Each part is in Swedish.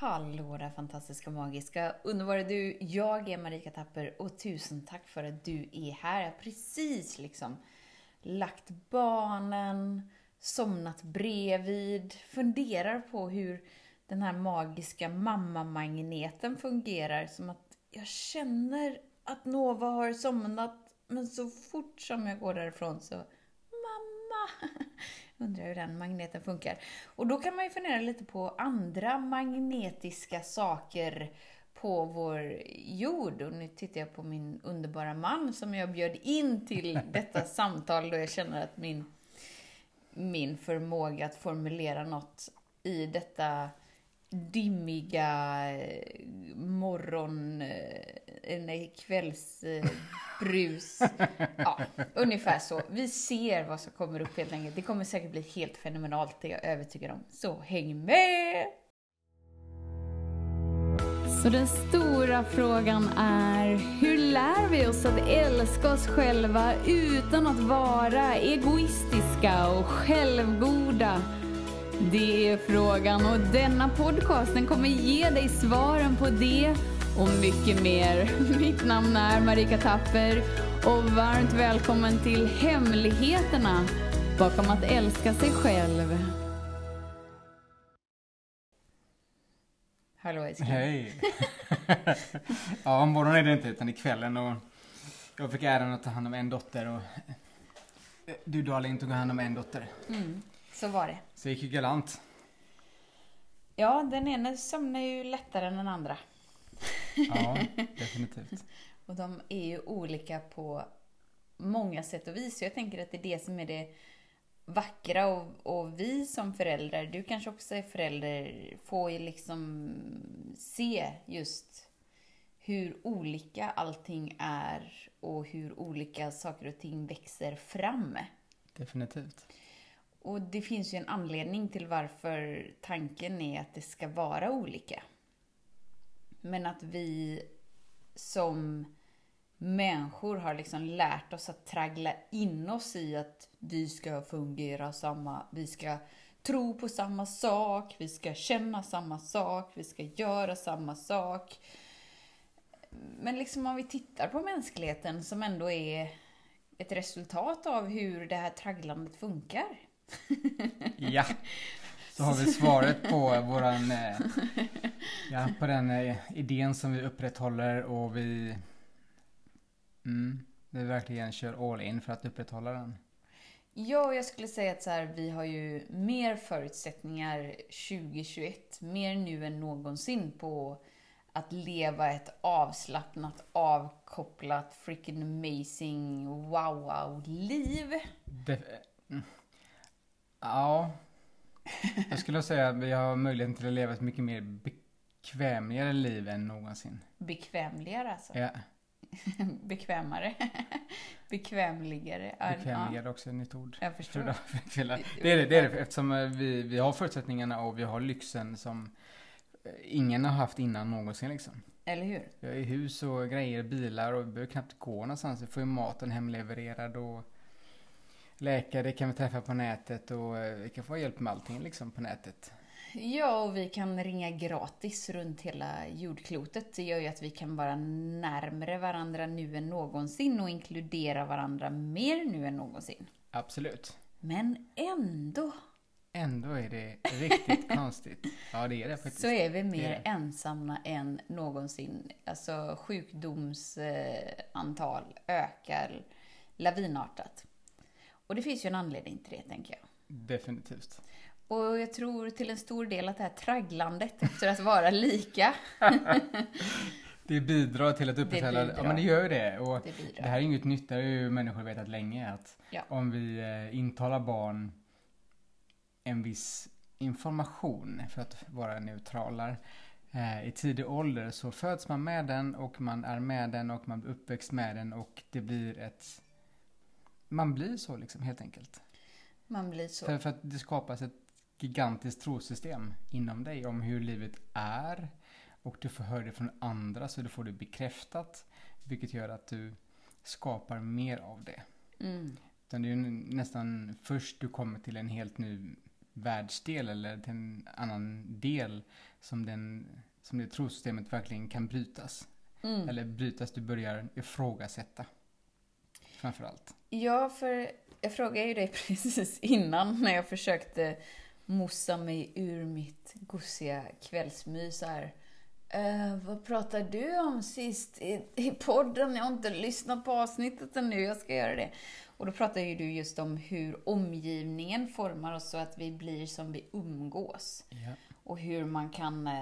Hallå där fantastiska, magiska, underbara du. Jag är Marika Tapper och tusen tack för att du är här. Jag har precis liksom lagt barnen, somnat bredvid, funderar på hur den här magiska mammamagneten fungerar. Som att jag känner att Nova har somnat, men så fort som jag går därifrån så mamma! Undrar hur den magneten funkar. Och då kan man ju fundera lite på andra magnetiska saker på vår jord. Och nu tittar jag på min underbara man som jag bjöd in till detta samtal då jag känner att min, min förmåga att formulera något i detta dimmiga morgon, eh, nej, kvällsbrus. ja, ungefär så. Vi ser vad som kommer upp helt enkelt. Det kommer säkert bli helt fenomenalt, det är jag övertygad om. Så häng med! Så den stora frågan är, hur lär vi oss att älska oss själva utan att vara egoistiska och självgoda? Det är frågan och denna podcast den kommer ge dig svaren på det och mycket mer. Mitt namn är Marika Tapper och varmt välkommen till Hemligheterna bakom att älska sig själv. Hallå älskling. Hej! ja, morgon är det inte utan är kvällen och jag fick äran att ta hand om en dotter och du darling tog hand om en dotter. Mm, så var det. Så gick ju galant. Ja, den ena somnar ju lättare än den andra. Ja, definitivt. och de är ju olika på många sätt och vis. Så jag tänker att det är det som är det vackra och, och vi som föräldrar, du kanske också är förälder, får ju liksom se just hur olika allting är och hur olika saker och ting växer fram. Definitivt. Och det finns ju en anledning till varför tanken är att det ska vara olika. Men att vi som människor har liksom lärt oss att traggla in oss i att vi ska fungera samma, vi ska tro på samma sak, vi ska känna samma sak, vi ska göra samma sak. Men liksom om vi tittar på mänskligheten som ändå är ett resultat av hur det här tragglandet funkar ja, så har vi svaret på våran, eh, ja, på den eh, idén som vi upprätthåller och vi, mm, vi verkligen kör all in för att upprätthålla den. Ja, jag skulle säga att så här, vi har ju mer förutsättningar 2021, mer nu än någonsin på att leva ett avslappnat, avkopplat, freaking amazing, wow-wow-liv. Mm. Ja, jag skulle säga att vi har möjligheten till att leva ett mycket mer bekvämligare liv än någonsin. Bekvämligare alltså? Ja. Bekvämare. Bekvämligare. Bekvämligare ja. också ett nytt ord. Jag förstår. Det är det, det är det eftersom eh, vi, vi har förutsättningarna och vi har lyxen som eh, ingen har haft innan någonsin liksom. Eller hur? Vi har ju hus och grejer, bilar och vi behöver knappt gå någonstans. Vi får ju maten hemlevererad och läkare kan vi träffa på nätet och eh, vi kan få hjälp med allting liksom på nätet. Ja, och vi kan ringa gratis runt hela jordklotet. Det gör ju att vi kan vara närmre varandra nu än någonsin och inkludera varandra mer nu än någonsin. Absolut. Men ändå. Ändå är det riktigt konstigt. Ja, det är det faktiskt. Så är vi mer är ensamma än någonsin. Alltså sjukdomsantal ökar lavinartat. Och det finns ju en anledning till det, tänker jag. Definitivt. Och jag tror till en stor del att det här tragglandet efter att vara lika Det bidrar till att upprätthålla, ja men det gör ju det. Och det, det, här är inget nytt, det har ju människor vetat länge att ja. om vi eh, intalar barn en viss information, för att vara neutralar, eh, i tidig ålder så föds man med den och man är med den och man blir uppväxt med den och det blir ett... Man blir så liksom helt enkelt. Man blir så. För, för att det skapas ett gigantiskt trosystem inom dig om hur livet är. Och du får höra det från andra så du får det bekräftat. Vilket gör att du skapar mer av det. Mm. Utan det är nästan först du kommer till en helt ny världsdel eller till en annan del som, den, som det trosystemet verkligen kan brytas. Mm. Eller brytas, du börjar ifrågasätta. Framförallt. Ja, för jag frågade ju dig precis innan när jag försökte mossa mig ur mitt gosiga kvällsmys här. Eh, vad pratade du om sist i, i podden? Jag har inte lyssnat på avsnittet ännu, jag ska göra det. Och då pratade ju du just om hur omgivningen formar oss så att vi blir som vi umgås. Ja. Och hur man kan eh,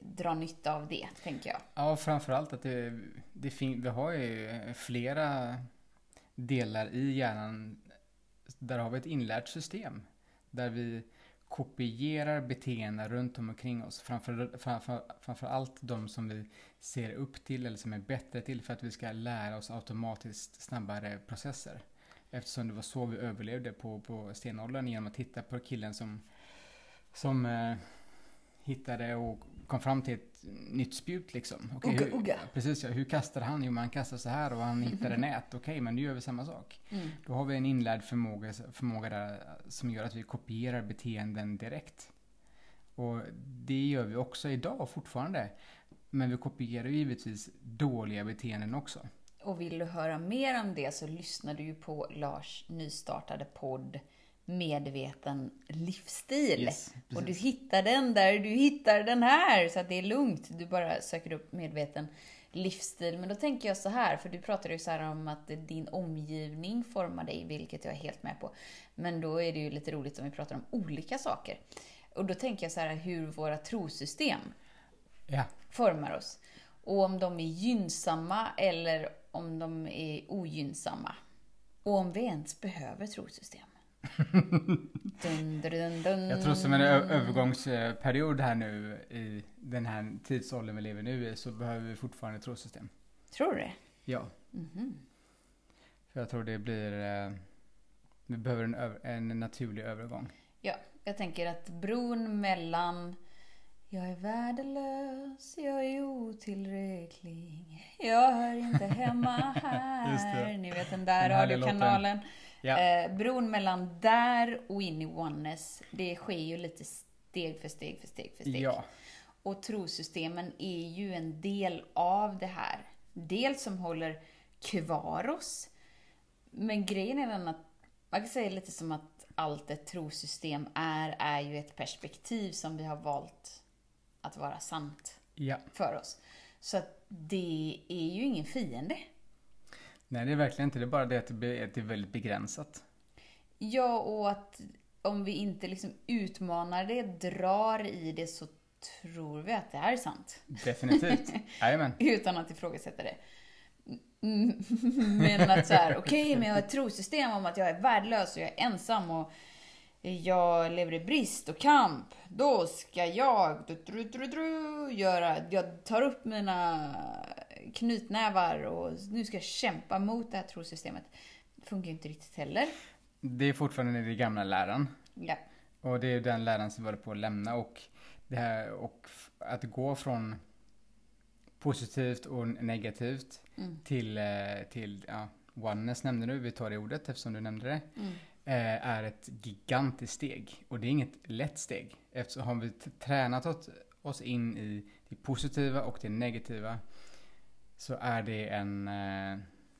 dra nytta av det, tänker jag. Ja, framförallt att det, det fin- vi har ju flera delar i hjärnan. Där har vi ett inlärt system. Där vi kopierar beteenden runt om omkring oss. Framför, framför, framför allt de som vi ser upp till eller som är bättre till för att vi ska lära oss automatiskt snabbare processer. Eftersom det var så vi överlevde på, på stenåldern genom att titta på killen som, som eh, hittade och kom fram till ett nytt spjut liksom. Okej, Ugga, hur, ugga. Precis ja, hur kastade han? Jo, man kastade så här och han hittade nät. Okej, men nu gör vi samma sak. Mm. Då har vi en inlärd förmåga, förmåga där som gör att vi kopierar beteenden direkt. Och det gör vi också idag fortfarande. Men vi kopierar givetvis dåliga beteenden också. Och vill du höra mer om det så lyssnar du ju på Lars nystartade podd Medveten livsstil. Yes, och du hittar den där du hittar den här, så att det är lugnt. Du bara söker upp medveten livsstil. Men då tänker jag så här, för du pratade ju så här om att din omgivning formar dig, vilket jag är helt med på. Men då är det ju lite roligt om vi pratar om olika saker. Och då tänker jag så här hur våra trosystem Ja, formar oss. Och om de är gynnsamma eller om de är ogynnsamma. Och om vi ens behöver trosystem. dun, dun, dun. jag tror som en övergångsperiod här nu i den här tidsåldern vi lever nu i så behöver vi fortfarande trosystem. Tror du det? Ja, Mhm. för jag tror det blir... Eh, vi behöver en, en naturlig övergång. Ja, jag tänker att bron mellan jag är värdelös, jag är otillräcklig, jag hör inte hemma här. Ni vet den där Den härliga Ja. Eh, bron mellan där och in i oneness, det sker ju lite steg för steg för steg för steg. Ja, Och trosystemen är ju en del av det här. Dels som håller kvar oss. Men grejen är den att, man kan säga lite som att allt ett trosystem är, är ju ett perspektiv som vi har valt att vara sant ja. för oss. Så att det är ju ingen fiende. Nej, det är verkligen inte. Det är bara det att det, är väldigt begränsat. Ja, och att om vi inte liksom utmanar det, drar i det, så tror vi att det är sant. Definitivt. Jajamän. Utan att ifrågasätta det. Mm, Men att så här, okej, men jag har ett trosystem om att jag är värdelös och jag är ensam och jag lever i brist och kamp. Då ska jag du, du, du, göra, jag tar upp mina knytnävar och nu ska jag kämpa mot det här trosystemet. Det funkar ju inte riktigt heller. Det är fortfarande den gamla läran. Ja. Och det är den läran som vi håller på att lämna. Och, det här, och att gå från positivt och negativt Mm. till, eh, till ja, oneness nämnde du, vi tar det ordet eftersom du nämnde det. Mm. eh, är ett gigantiskt steg. Och det är inget lätt steg. Eftersom har vi tränat oss in i det positiva och det negativa så är det en, eh,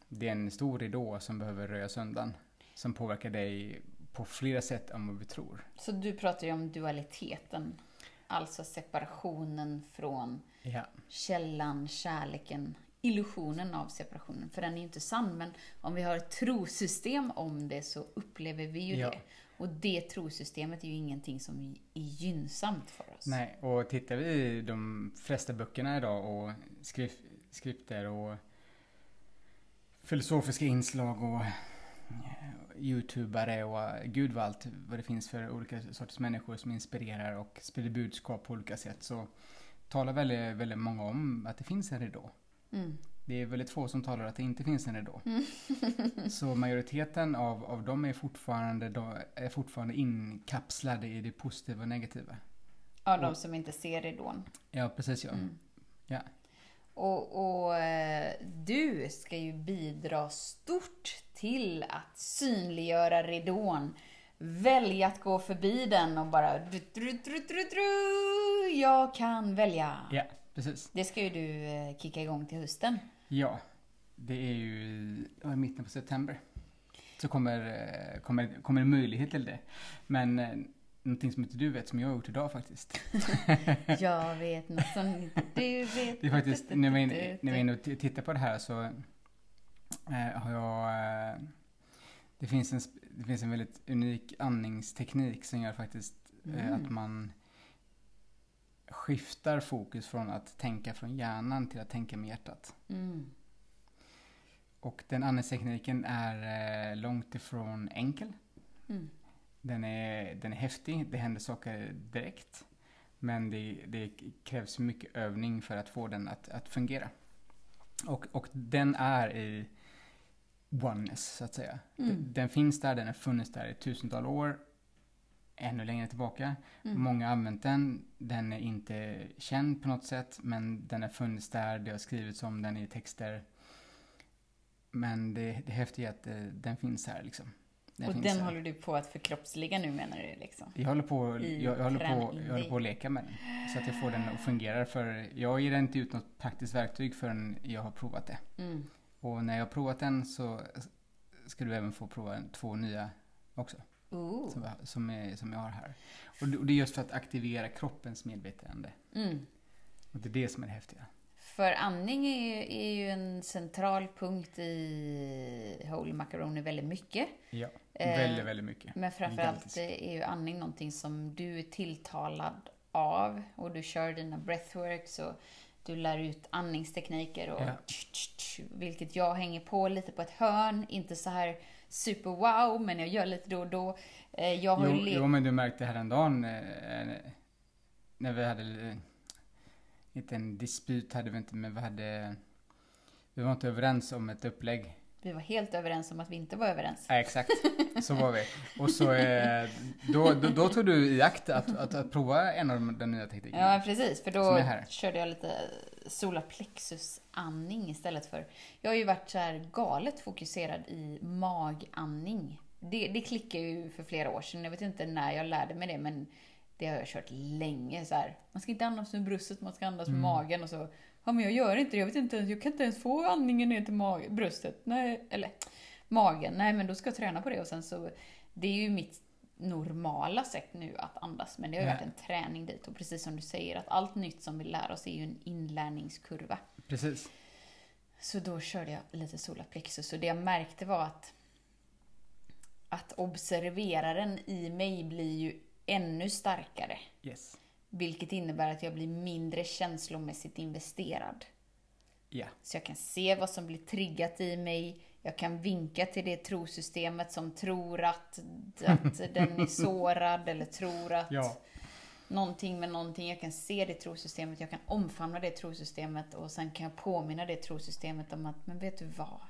det är en stor ridå som behöver röjas undan. Som påverkar dig på flera sätt än vad vi tror. Så du pratar ju om dualiteten. Alltså separationen från Ja, källan, kärleken, illusionen av separationen. För den är ju inte sann, men om vi har ett trosystem om det så upplever vi ju Ja. det. Och det trosystemet är ju ingenting som är gynnsamt för oss. nej, och tittar vi i de flesta böckerna idag och skrif, skrifter och filosofiska inslag och eh, youtubare och eh, gud vad allt vad det finns för olika sorters människor som inspirerar och sprider budskap på olika sätt så talar väldigt, väldigt många om att det finns en ridå. Mm. Det är väldigt få som talar att det inte finns en ridå. så majoriteten av, av dem är fortfarande, de är fortfarande inkapslade i det positiva och negativa. Av de som inte ser ridån. Ja, precis ja. Mm. Ja. Och, och eh, du ska ju bidra stort till att synliggöra ridån välja att gå förbi den och bara dru, dru, dru, dru, dru, jag kan välja. Ja, precis. Det ska ju du eh, kicka igång till hösten. Ja, det är ju i mitten på september. Så kommer, eh, kommer, kommer en möjlighet till det. Men någonting som inte du vet, som jag har gjort idag faktiskt. Jag vet något som inte du vet. Det är faktiskt, när vi när vi är inne och tittar på det här så eh, har jag... Eh, det, finns en, det finns en väldigt unik andningsteknik som gör faktiskt eh, Mm. att man skiftar fokus från att tänka från hjärnan till att tänka med hjärtat. Mm. Och den andningstekniken är eh, långt ifrån enkel. Mm. Den är, den är häftig, det händer saker direkt. Men det, det krävs mycket övning för att få den att, att fungera. Och, och den är i oneness, så att säga. Mm. Den, den finns där, den har funnits där i tusental år. Ännu längre tillbaka. Mm. Många har använt den. Den är inte känd på något sätt, men den har funnits där. Det har skrivits om den i texter. Men det, det häftiga är att eh, den finns här liksom. Och finns den här. håller du på att förkroppsliga nu menar du liksom? Jag håller på, i jag, jag håller på, jag håller på att leka med den. Så att jag får den att fungera. För jag ger inte ut något praktiskt verktyg förrän jag har provat det. Mm. Och när jag har provat den så ska du även få prova två nya också. Ooh. Som, som, är, som jag har här. Och det, och det är just för att aktivera kroppens medvetande. Mm. Och det är det som är det häftiga. För andning är ju, är ju en central punkt i Holy Macaroni väldigt mycket. Ja, Eh, väldigt, väldigt mycket. Men framförallt Gigantisk. är ju andning någonting som du är tilltalad av och du kör dina breathworks och du lär ut andningstekniker och Ja. tsch, tsch, tsch, vilket jag hänger på lite på ett hörn, inte så här super wow, men jag gör lite då och då. Eh, Jag har Jo, jo, men du märkte häromdagen eh, när vi hade, inte en dispyt hade vi inte, men vi hade, vi var inte överens om ett upplägg. Vi var helt överens om att vi inte var överens. Ja, exakt, så var vi. Och så, eh, då, då, då tog du i akt att, att, att prova en av de, nya teknikerna. Ja, precis. För då körde jag lite solarplexus-andning istället för... Jag har ju varit så här galet fokuserad i magandning. Det, det klickade ju för flera år sedan. Jag vet inte när jag lärde mig det, men det har jag kört länge. Så här. Man ska inte andas med bröstet, man ska andas med Mm. magen och så. Ja, men jag gör inte det. Jag vet inte, jag kan inte ens få andningen ner till mag- bröstet. Nej, eller magen. Nej, men då ska jag träna på det och sen så... Det är ju mitt normala sätt nu att andas, men det har ju varit en träning dit. Och precis som du säger, att allt nytt som vi lär oss är ju en inlärningskurva. Precis. Så då körde jag lite solarplexus och det jag märkte var att att observeraren i mig blir ju ännu starkare. Yes. Vilket innebär att jag blir mindre känslomässigt investerad. Ja. Så jag kan se vad som blir triggat i mig. Jag kan vinka till det trosystemet som tror att, att den är sårad eller tror att Ja. någonting med någonting. Jag kan se det trosystemet, jag kan omfamna det trosystemet och sen kan jag påminna det trosystemet om att, men vet du vad?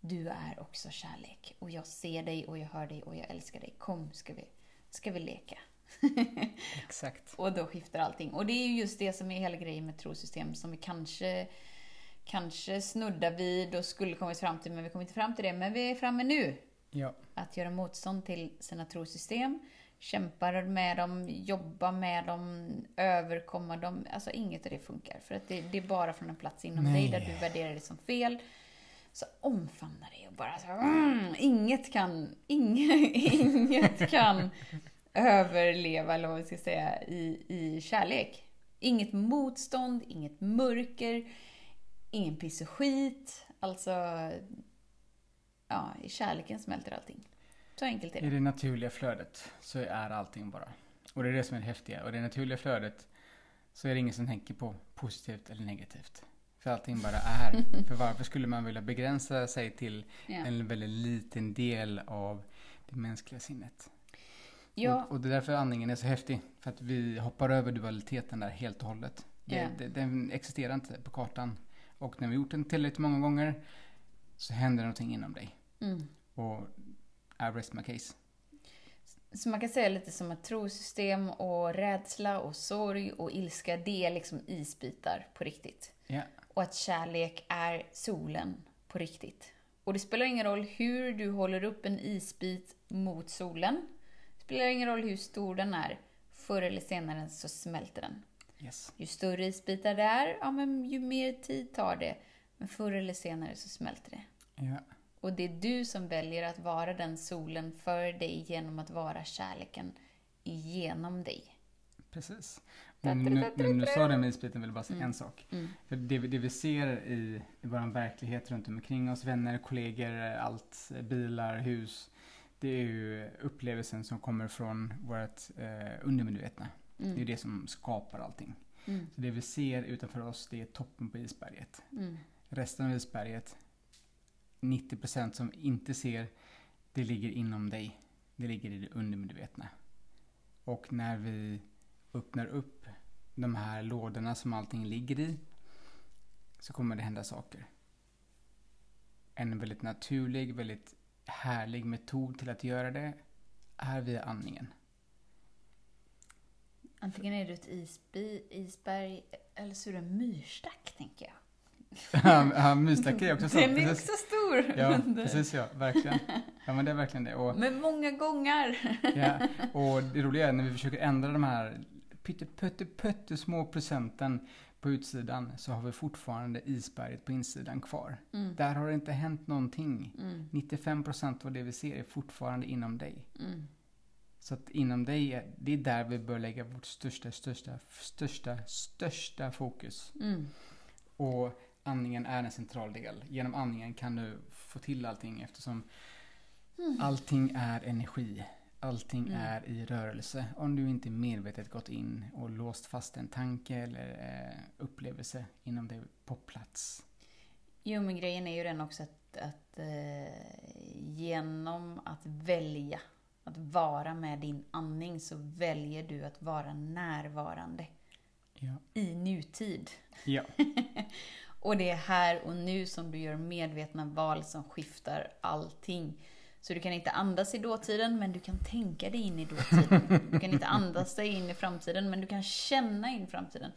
Du är också kärlek och jag ser dig och jag hör dig och jag älskar dig. Kom, ska vi, ska vi leka? Exakt. Och då skiftar allting. Och det är ju just det som är hela grejen med trosystem som vi kanske, kanske snuddar vid och skulle kommit fram till, men vi kommer inte fram till det. Men vi är framme nu. Ja. Att göra motstånd till sina trosystem, kämpar med dem, jobba med dem, överkomma dem. Alltså inget av det funkar. För att det, det är bara från en plats inom Nej. dig där du värderar det som fel. Så omfamna det och bara så, mm, inget kan, inget, inget kan överleva, eller vad vi ska säga, i, i kärlek. Inget motstånd, inget mörker, ingen piss och skit. Alltså, ja, i kärleken smälter allting. Så enkelt är I det. det naturliga flödet så är allting bara. Och det är det som är det häftiga. Och det naturliga flödet så är det ingen som tänker på positivt eller negativt. För allting bara är. För varför skulle man vilja begränsa sig till Ja. en väldigt liten del av det mänskliga sinnet? Ja, Och, och det är därför andningen är så häftig. För att vi hoppar över dualiteten där helt och hållet. Det, Ja. det, den existerar inte på kartan. Och när vi gjort den tillräckligt många gånger så händer någonting inom dig. mm. Och I rest my case. Så man kan säga lite som att trosystem och rädsla och sorg och ilska, det är liksom isbitar på riktigt. Ja, Och att kärlek är solen på riktigt. Och det spelar ingen roll hur du håller upp en isbit mot solen. Det spelar ingen roll hur stor den är. Förr eller senare så smälter den. Yes. Ju större isbitar det är, ja, men ju mer tid tar det. Men förr eller senare så smälter det. Ja. Och det är du som väljer att vara den solen för dig genom att vara kärleken genom dig. Precis. Men nu, nu, nu sa du med isbiten vill jag bara säga Mm. en sak. Mm. För det, vi- det vi ser i, i vår verklighet runt omkring oss, vänner, kollegor, allt, bilar, hus. Det är ju upplevelsen som kommer från vårt eh, undermedvetna. Det är Mm. det som skapar allting. Mm. Så det vi ser utanför oss, det är toppen på isberget. Mm. Resten av isberget, 90% som inte ser, det ligger inom dig. Det ligger i det undermedvetna. Och när vi öppnar upp de här lådorna som allting ligger i, så kommer det hända saker. En väldigt naturlig, väldigt härlig metod till att göra det är via andningen. Antingen är du ett isbi, isberg eller så är du en myrstack, tänker jag. Ja, Mysstackar är också så. Den är Precis. också stor. Ja, precis ja, verkligen. Ja men det är verkligen det. Och, Men många gånger. ja, och det roliga är när vi försöker ändra de här pytte, pytte, pytte små procenten på utsidan så har vi fortfarande isberget på insidan kvar. Mm. Där har det inte hänt någonting. Mm. 95% av det vi ser är fortfarande inom dig. Mm. Så att inom dig, är, det är där vi bör lägga vårt största, största, största, största fokus. Mm. Och andningen är en central del. Genom andningen kan du få till allting eftersom Mm. allting är energi. Allting Mm. är i rörelse. Om du inte medvetet gått in och låst fast en tanke eller eh, upplevelse inom dig på plats. Jo, men grejen är ju den också att, att eh, genom att välja att vara med din andning så väljer du att vara närvarande Ja. i nutid. Ja. Och det är här och nu som du gör medvetna val som skiftar allting. Så du kan inte andas i dåtiden, men du kan tänka dig in i dåtiden. Du kan inte andas dig in i framtiden, men du kan känna in framtiden.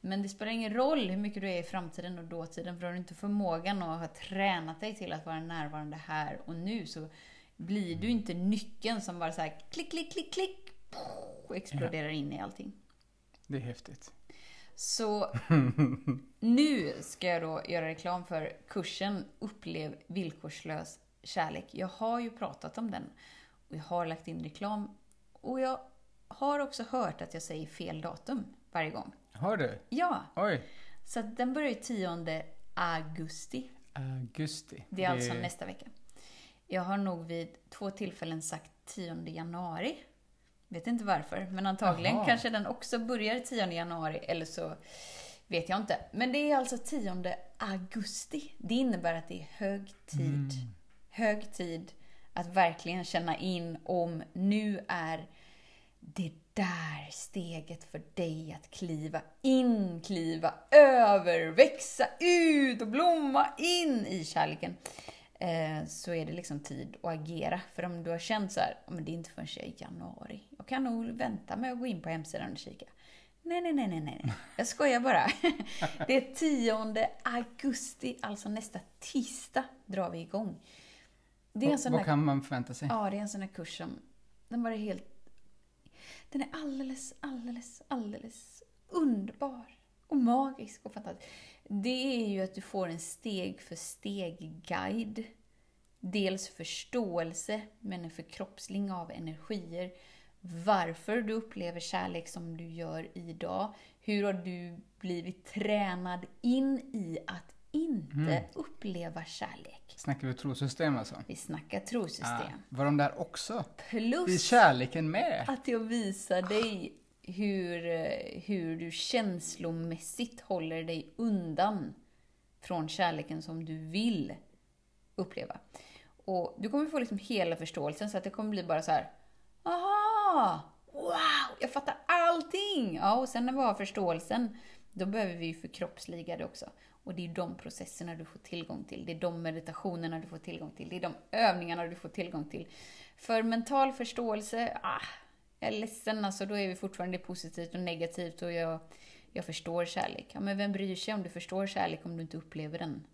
Men det spelar ingen roll hur mycket du är i framtiden och dåtiden, för har du inte förmågan och har tränat dig till att vara närvarande här och nu, så blir du inte nyckeln som bara så här klick, klick, klick, klick, och exploderar in i allting. Det är häftigt. Så nu ska jag då göra reklam för kursen Upplev villkorslös kärlek. Jag har ju pratat om den och jag har lagt in reklam och jag har också hört att jag säger fel datum varje gång. Har du? Ja, Oj! så att den börjar ju 10 augusti. Augusti. Det är alltså nästa vecka. Jag har nog vid två tillfällen sagt 10 januari. Vet inte varför, men antagligen Jaha. kanske den också börjar 10 januari, eller så vet jag inte. Men det är alltså 10 augusti. Det innebär att det är hög tid. Mm. Hög tid att verkligen känna in om nu är det där steget för dig att kliva in, kliva över, växa ut och blomma in i kärleken. Eh, så är det liksom tid att agera. För om du har känt så här, men det är inte förrän i januari. Jag kan nog vänta med att gå in på hemsidan och kika. Nej, nej, nej, nej, nej. Jag skojar bara. Det är 10 augusti, alltså nästa tisdag, drar vi igång. Det är en sån vad här kan man förvänta sig? Ja, det är en sån här kurs som... Den var helt... Den är alldeles, alldeles, alldeles underbar. Och magisk och fantastisk. Det är ju att du får en steg för steg-guide. Dels förståelse, men en förkroppsling av energier. Varför du upplever kärlek som du gör idag. Hur har du blivit tränad in i att inte uppleva kärlek? Snackar vi trosystem alltså? Vi snackar trosystem. Ah, var de där också? I Plus kärleken med? att jag visar dig hur, hur du känslomässigt håller dig undan från kärleken som du vill uppleva. Och du kommer få liksom hela förståelsen så att det kommer bli bara så här. Aha! Wow! Jag fattar allting! Ja, och sen när vi har förståelsen, då behöver vi ju förkroppsliga det också. Och det är de processerna du får tillgång till. Det är de meditationerna du får tillgång till. Det är de övningarna du får tillgång till. För mental förståelse, ah, jag är ledsen alltså, då är vi fortfarande positivt och negativt och jag, jag förstår kärlek. Ja, men vem bryr sig om du förstår kärlek om du inte upplever den?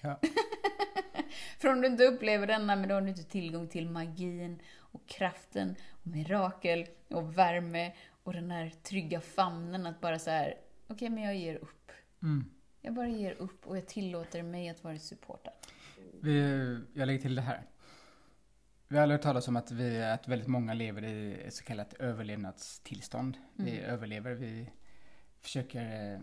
Ja. För om du inte upplever den, men då har du inte tillgång till magin och kraften och mirakel och värme och den här trygga famnen att bara så här, okej men jag ger upp. Mm. Jag bara ger upp och jag tillåter mig att vara supportad. Vi, jag lägger till det här. Vi har aldrig hört talas om att, vi, att väldigt många lever i ett så kallat överlevnadstillstånd. Vi Mm. överlever, vi försöker eh,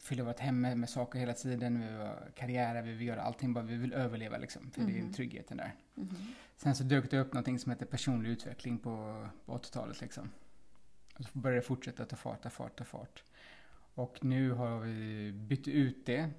fylla vårt hem med, med saker hela tiden, vi har karriärer, vi vill göra allting bara, vi vill överleva liksom. För det är Mhm. tryggheten där. Mhm. Sen så dök det upp någonting som heter personlig utveckling på, på 80-talet liksom. Så började det fortsätta ta fart, ta fart, ta fart. Och nu har vi bytt ut det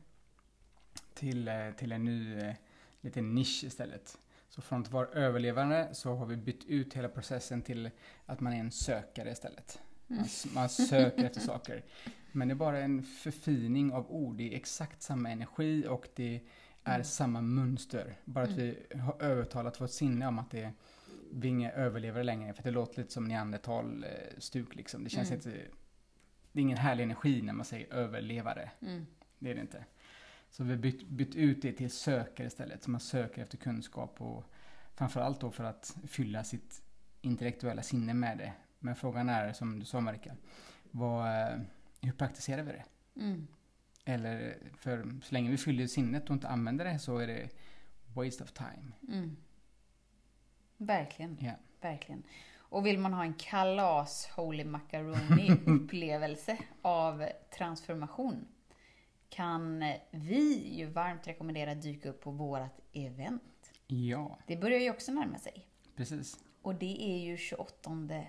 till, eh, till en ny eh, liten nisch istället. Så från att vara överlevande så har vi bytt ut hela processen till att man är en sökare istället. Man, s- man söker efter saker. Men det är bara en förfining av ord. Det är exakt samma energi och det är Mm. samma mönster. Bara att vi har övertalat vårt sinne om att det, vi inga överlevare längre. För det låter lite som neandertal-stuk liksom. Det känns Mm. inte... Det är ingen härlig energi när man säger överlevare. Mm. Det är det inte. Så vi har bytt, bytt ut det till sökare istället. Så man söker efter kunskap och framförallt då för att fylla sitt intellektuella sinne med det. Men frågan är, som du sa Marika, vad, eh, hur praktiserar vi det? Mm. Eller, för så länge vi fyller sinnet och inte använder det så är det waste of time. Mm. Verkligen. Ja. Verkligen. Och vill man ha en kalas Holy Macaroni upplevelse av transformation kan vi ju varmt rekommendera att dyka upp på vårat event. Ja, Det börjar ju också närma sig. precis. Och det är ju 28 augusti.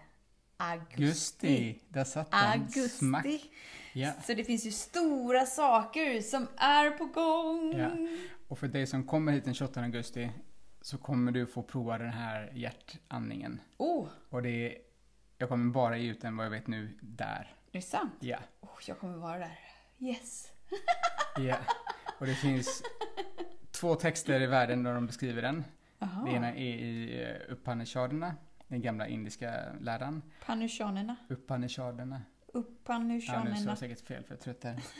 Augusti, där satt den. Smack. Augusti. Ja. Så det finns ju stora saker som är på gång. Ja. Och för dig som kommer hit den 28 augusti så kommer du få prova den här hjärtandningen. Oh, Och det är, jag kommer bara ge ut den vad jag vet nu, där. är det sant? Ja. Oh, jag kommer vara där. Yes. ja. Och det finns två texter i världen där de beskriver den. Aha. Det ena är i uh, Upanishaderna, den gamla indiska läran. Panushanerna. Upanishaderna. Ja, nu sa jag säkert fel för jag är trött här.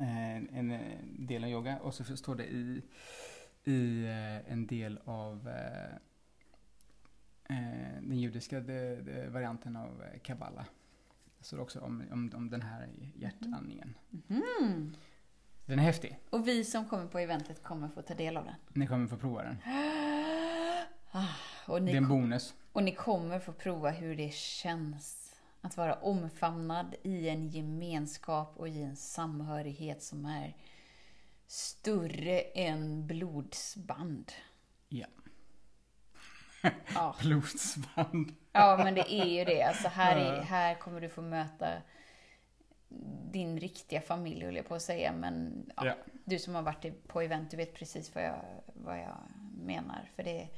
Eh, en eh, del av yoga. Och så står det i, i eh, en del av eh, eh, den judiska varianten av kabbala. Det står också om, om, om den här hjärtandningen. Mm. Den är häftig. Och vi som kommer på eventet kommer få ta del av den. Ni kommer få prova den. Ah, och, Det är en bonus. och ni kommer få prova hur det känns att vara omfamnad i en gemenskap och i en samhörighet som är större än blodsband. Ja. Ja, Blodsband. ja men det är ju det. Alltså här, är, här kommer du få möta din riktiga familj, höll jag på att säga. Men ja, Ja. du som har varit på event, du vet precis vad jag, vad jag menar. För det,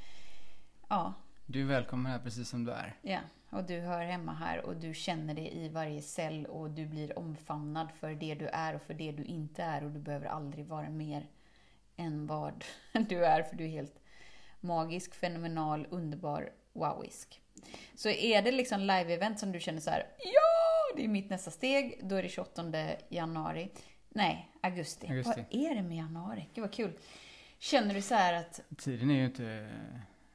ja, Du är välkommen här precis som du är. Ja, och du hör hemma här och du känner det i varje cell och du blir omfamnad för det du är och för det du inte är och du behöver aldrig vara mer än vad du är för du är helt magisk, fenomenal, underbar, wowisk. Så är det liksom live-event som du känner så här, ja, det är mitt nästa steg, då är det 28 januari. Nej, augusti. Augusti. Vad är det med januari? Gud vad kul. Känner du så här att Tiden är ju inte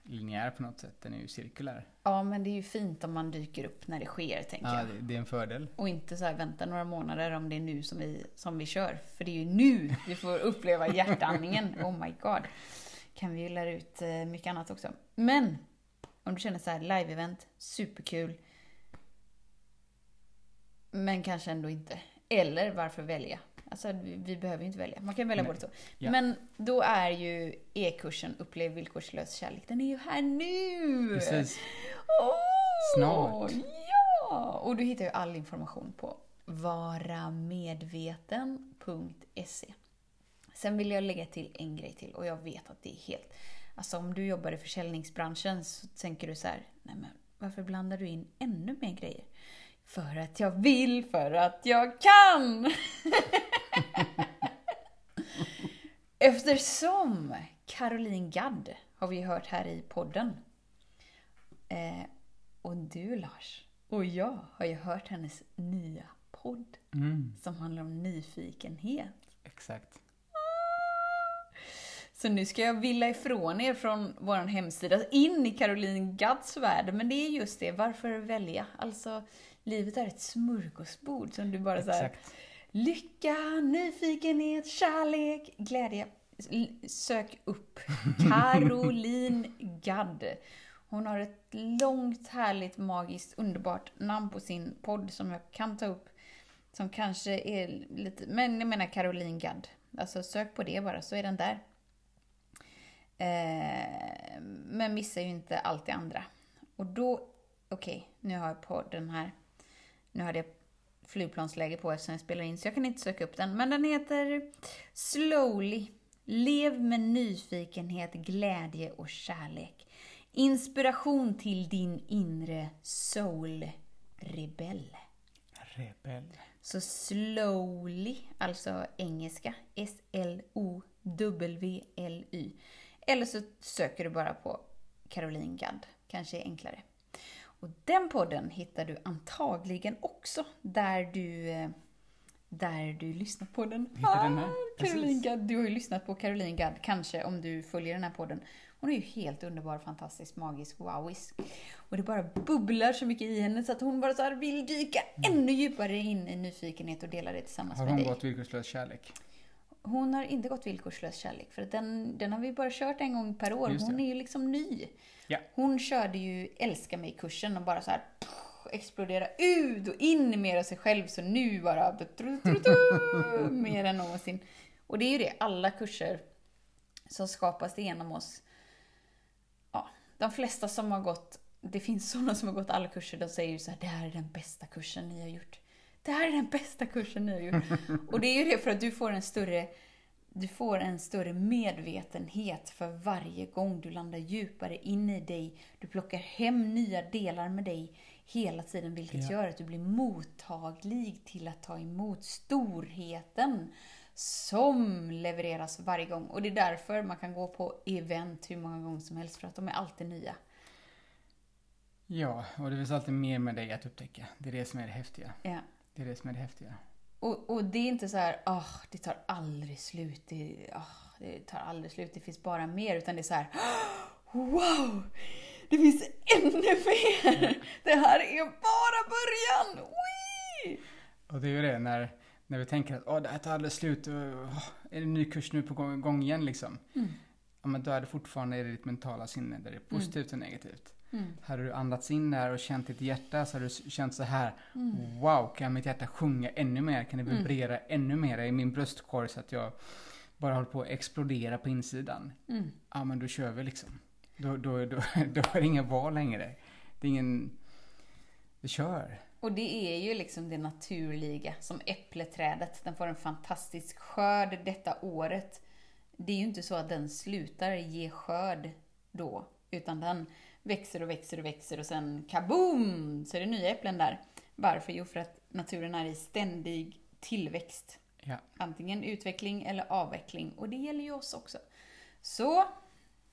linjär på något sätt. Den är ju cirkulär. Ja, men det är ju fint om man dyker upp när det sker, tänker Ja, jag. det, det är en fördel. Och inte så här vänta några månader om det är nu som vi, som vi kör. För det är ju nu vi får uppleva hjärtandningen. Oh my god. Kan vi ju lära ut eh, mycket annat också. Men om du känner så här live-event, superkul. Men kanske ändå inte. Eller varför välja? Alltså vi, behöver ju inte välja. Man kan välja Nej. både så. Ja. Men då är ju e-kursen Upplev villkorslös kärlek. Den är ju här nu! Precis. Åh, Snart. Ja! Och du hittar ju all information på varamedveten.se. Sen vill jag lägga till en grej till och jag vet att det är helt... Alltså om du jobbar i försäljningsbranschen så tänker du så här, nej men varför blandar du in ännu mer grejer? För att jag vill, för att jag kan! Eftersom Caroline Gadd har vi hört här i podden. Eh, och du Lars och jag har ju hört hennes nya podd Mm, som handlar om nyfikenhet. exakt. Så nu ska jag villa ifrån er från vår hemsida in i Caroline Gadds värld. Men det är just det, varför välja? Alltså, livet är ett smörgåsbord som du bara så här, Exakt. Lycka, nyfikenhet, kärlek, glädje. Sök upp Caroline Gadd. Hon har ett långt, härligt, magiskt, underbart namn på sin podd som jag kan ta upp. Som kanske är lite, men jag menar Caroline Gadd. Alltså sök på det bara så är den där. Eh, men missa ju inte allt det andra. Och då, okej, nu har jag podden här. Nu hade jag flygplansläge på eftersom jag spelar in, så jag kan inte söka upp den. Men den heter Slowly. Lev med nyfikenhet, glädje och kärlek. Inspiration till din inre soul-rebell. Rebell. Så slowly, alltså engelska, S-L-O-W-L-Y. Eller så söker du bara på Caroline Gadd, kanske är enklare. Och den podden hittar du antagligen också där du, eh, där du lyssnar på den. Hittar den här? Caroline Precis. Gadd, du har ju lyssnat på Caroline Gadd, kanske om du följer den här podden. Hon är ju helt underbar, fantastisk, magisk, wowisk. Och det bara bubblar så mycket i henne så att hon bara så här vill dyka ännu djupare in i nyfikenhet och dela det tillsammans Har med hon dig. gått villkorslös kärlek? Hon har inte gått villkorslös kärlek, för att den, den har vi bara kört en gång per år. Hon är ju liksom ny. Ja. Hon körde ju Älska mig-kursen och bara så här pff, explodera ut och in mer av sig själv. Så nu bara tru, tru, tru, mer än någonsin. Och det är ju det, alla kurser som skapas genom oss. Ja, de flesta som har gått, det finns sådana som har gått alla kurser, de säger ju så här, det här är den bästa kursen ni har gjort. Det här är den bästa kursen ni har gjort. Och det är ju det för att du får en större du får en större medvetenhet för varje gång du landar djupare in i dig. Du plockar hem nya delar med dig hela tiden, vilket Ja. gör att du blir mottaglig till att ta emot storheten som levereras varje gång. Och det är därför man kan gå på event hur många gånger som helst, för att de är alltid nya. Ja, och det finns alltid mer med dig att upptäcka. Det är det som är det häftiga. Ja. Det är det som är det häftiga. Och, och det är inte så här, ah, det tar aldrig slut, det, ah, det tar aldrig slut, det finns bara mer, utan det är så här, wow! Det finns ännu mer! Det här är bara början! Wee! Och det är ju det när, när vi tänker att Åh, det här tar aldrig slut åh, är det en ny kurs nu på gång, gång igen liksom. Mm. Ja, men då är det fortfarande i ditt mentala sinne där det är positivt och negativt. Mm. Hade du andats in där och känt ditt hjärta så hade du känt så här. Mm. Wow, kan mitt hjärta sjunga ännu mer? Kan det vibrera ännu mer i min bröstkorg så att jag bara håller på att explodera på insidan? Mm. Ja, men då kör vi liksom. Då, då, då, då är det inga val längre. Det är ingen... Vi kör. Och det är ju liksom det naturliga, som äppleträdet. Den får en fantastisk skörd detta året. Det är ju inte så att den slutar ge skörd då, utan den växer och växer och växer och sen kaboom så är det nya äpplen där. Varför? Jo, för att naturen är i ständig tillväxt. Ja. Antingen utveckling eller avveckling. Och det gäller ju oss också. Så,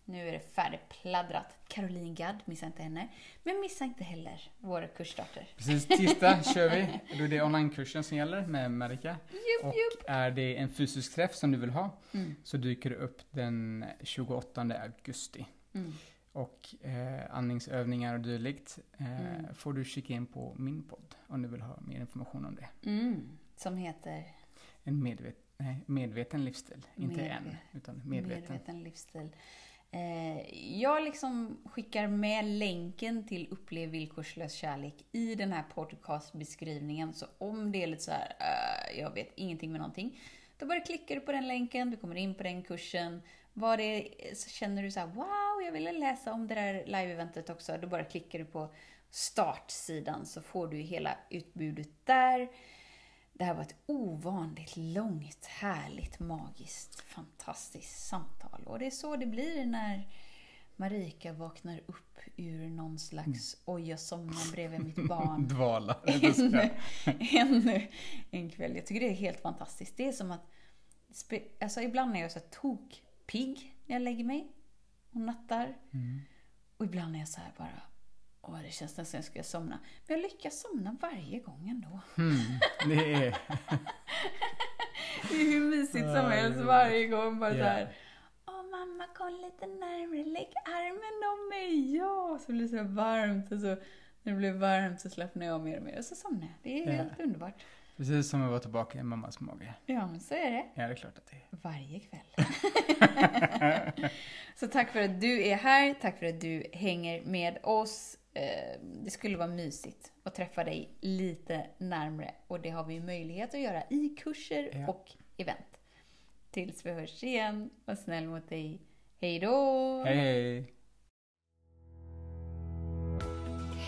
nu är det färdigpladdrat. Caroline Gadd, missa inte henne. Men missa inte heller våra kursstarter. Precis, tisdag kör vi. Då är det onlinekursen som gäller med Marika. Jupp, Och jupp. är det en fysisk träff som du vill ha Mm. så dyker det upp den 28 augusti. Mm. Och eh, andningsövningar och dylikt eh, Mm. får du kika in på min podd om du vill ha mer information om det. Mm. Som heter En medvet, nej, medveten livsstil, inte Medve- en, utan medveten. Medveten livsstil. Eh, jag liksom skickar med länken till Upplev villkorslös kärlek i den här podcastbeskrivningen. Så om det är lite så här, eh, jag vet ingenting med någonting. Då bara klickar du på den länken, du kommer in på den kursen. Vad det så känner du så här, wow, jag ville läsa om det där live-eventet också. Då bara klickar du på startsidan så får du hela utbudet där. Det här var ett ovanligt långt, härligt, magiskt, fantastiskt samtal. Och det är så det blir när Marika vaknar upp ur någon slags oj, jag somnar bredvid mitt barn. Dvala. ännu, ännu en kväll. Jag tycker det är helt fantastiskt. Det är som att, alltså ibland är jag så här tokpigg när jag lägger mig och nattar. Mm. Och ibland är jag så här bara, åh det känns nästan som jag ska somna. Men jag lyckas somna varje gång ändå. Mm. Det är... Det är hur mysigt som helst varje gång. Bara Ja. så här, Åh mamma kom lite närmare, lägg armen om mig, ja! Så blir det så varmt och så när det blir varmt så slappnar jag av mer och mer och så somnar jag. Det är Ja. helt underbart. Precis som att vara tillbaka i mammas mage. Ja, men så är det. Ja, det är klart att det är. Varje kväll. så tack för att du är här, tack för att du hänger med oss. Eh, Det skulle vara mysigt att träffa dig lite närmre och det har vi möjlighet att göra i kurser Ja. och event. Tills vi hörs igen, var snäll mot dig. Hej då! Hej, hej!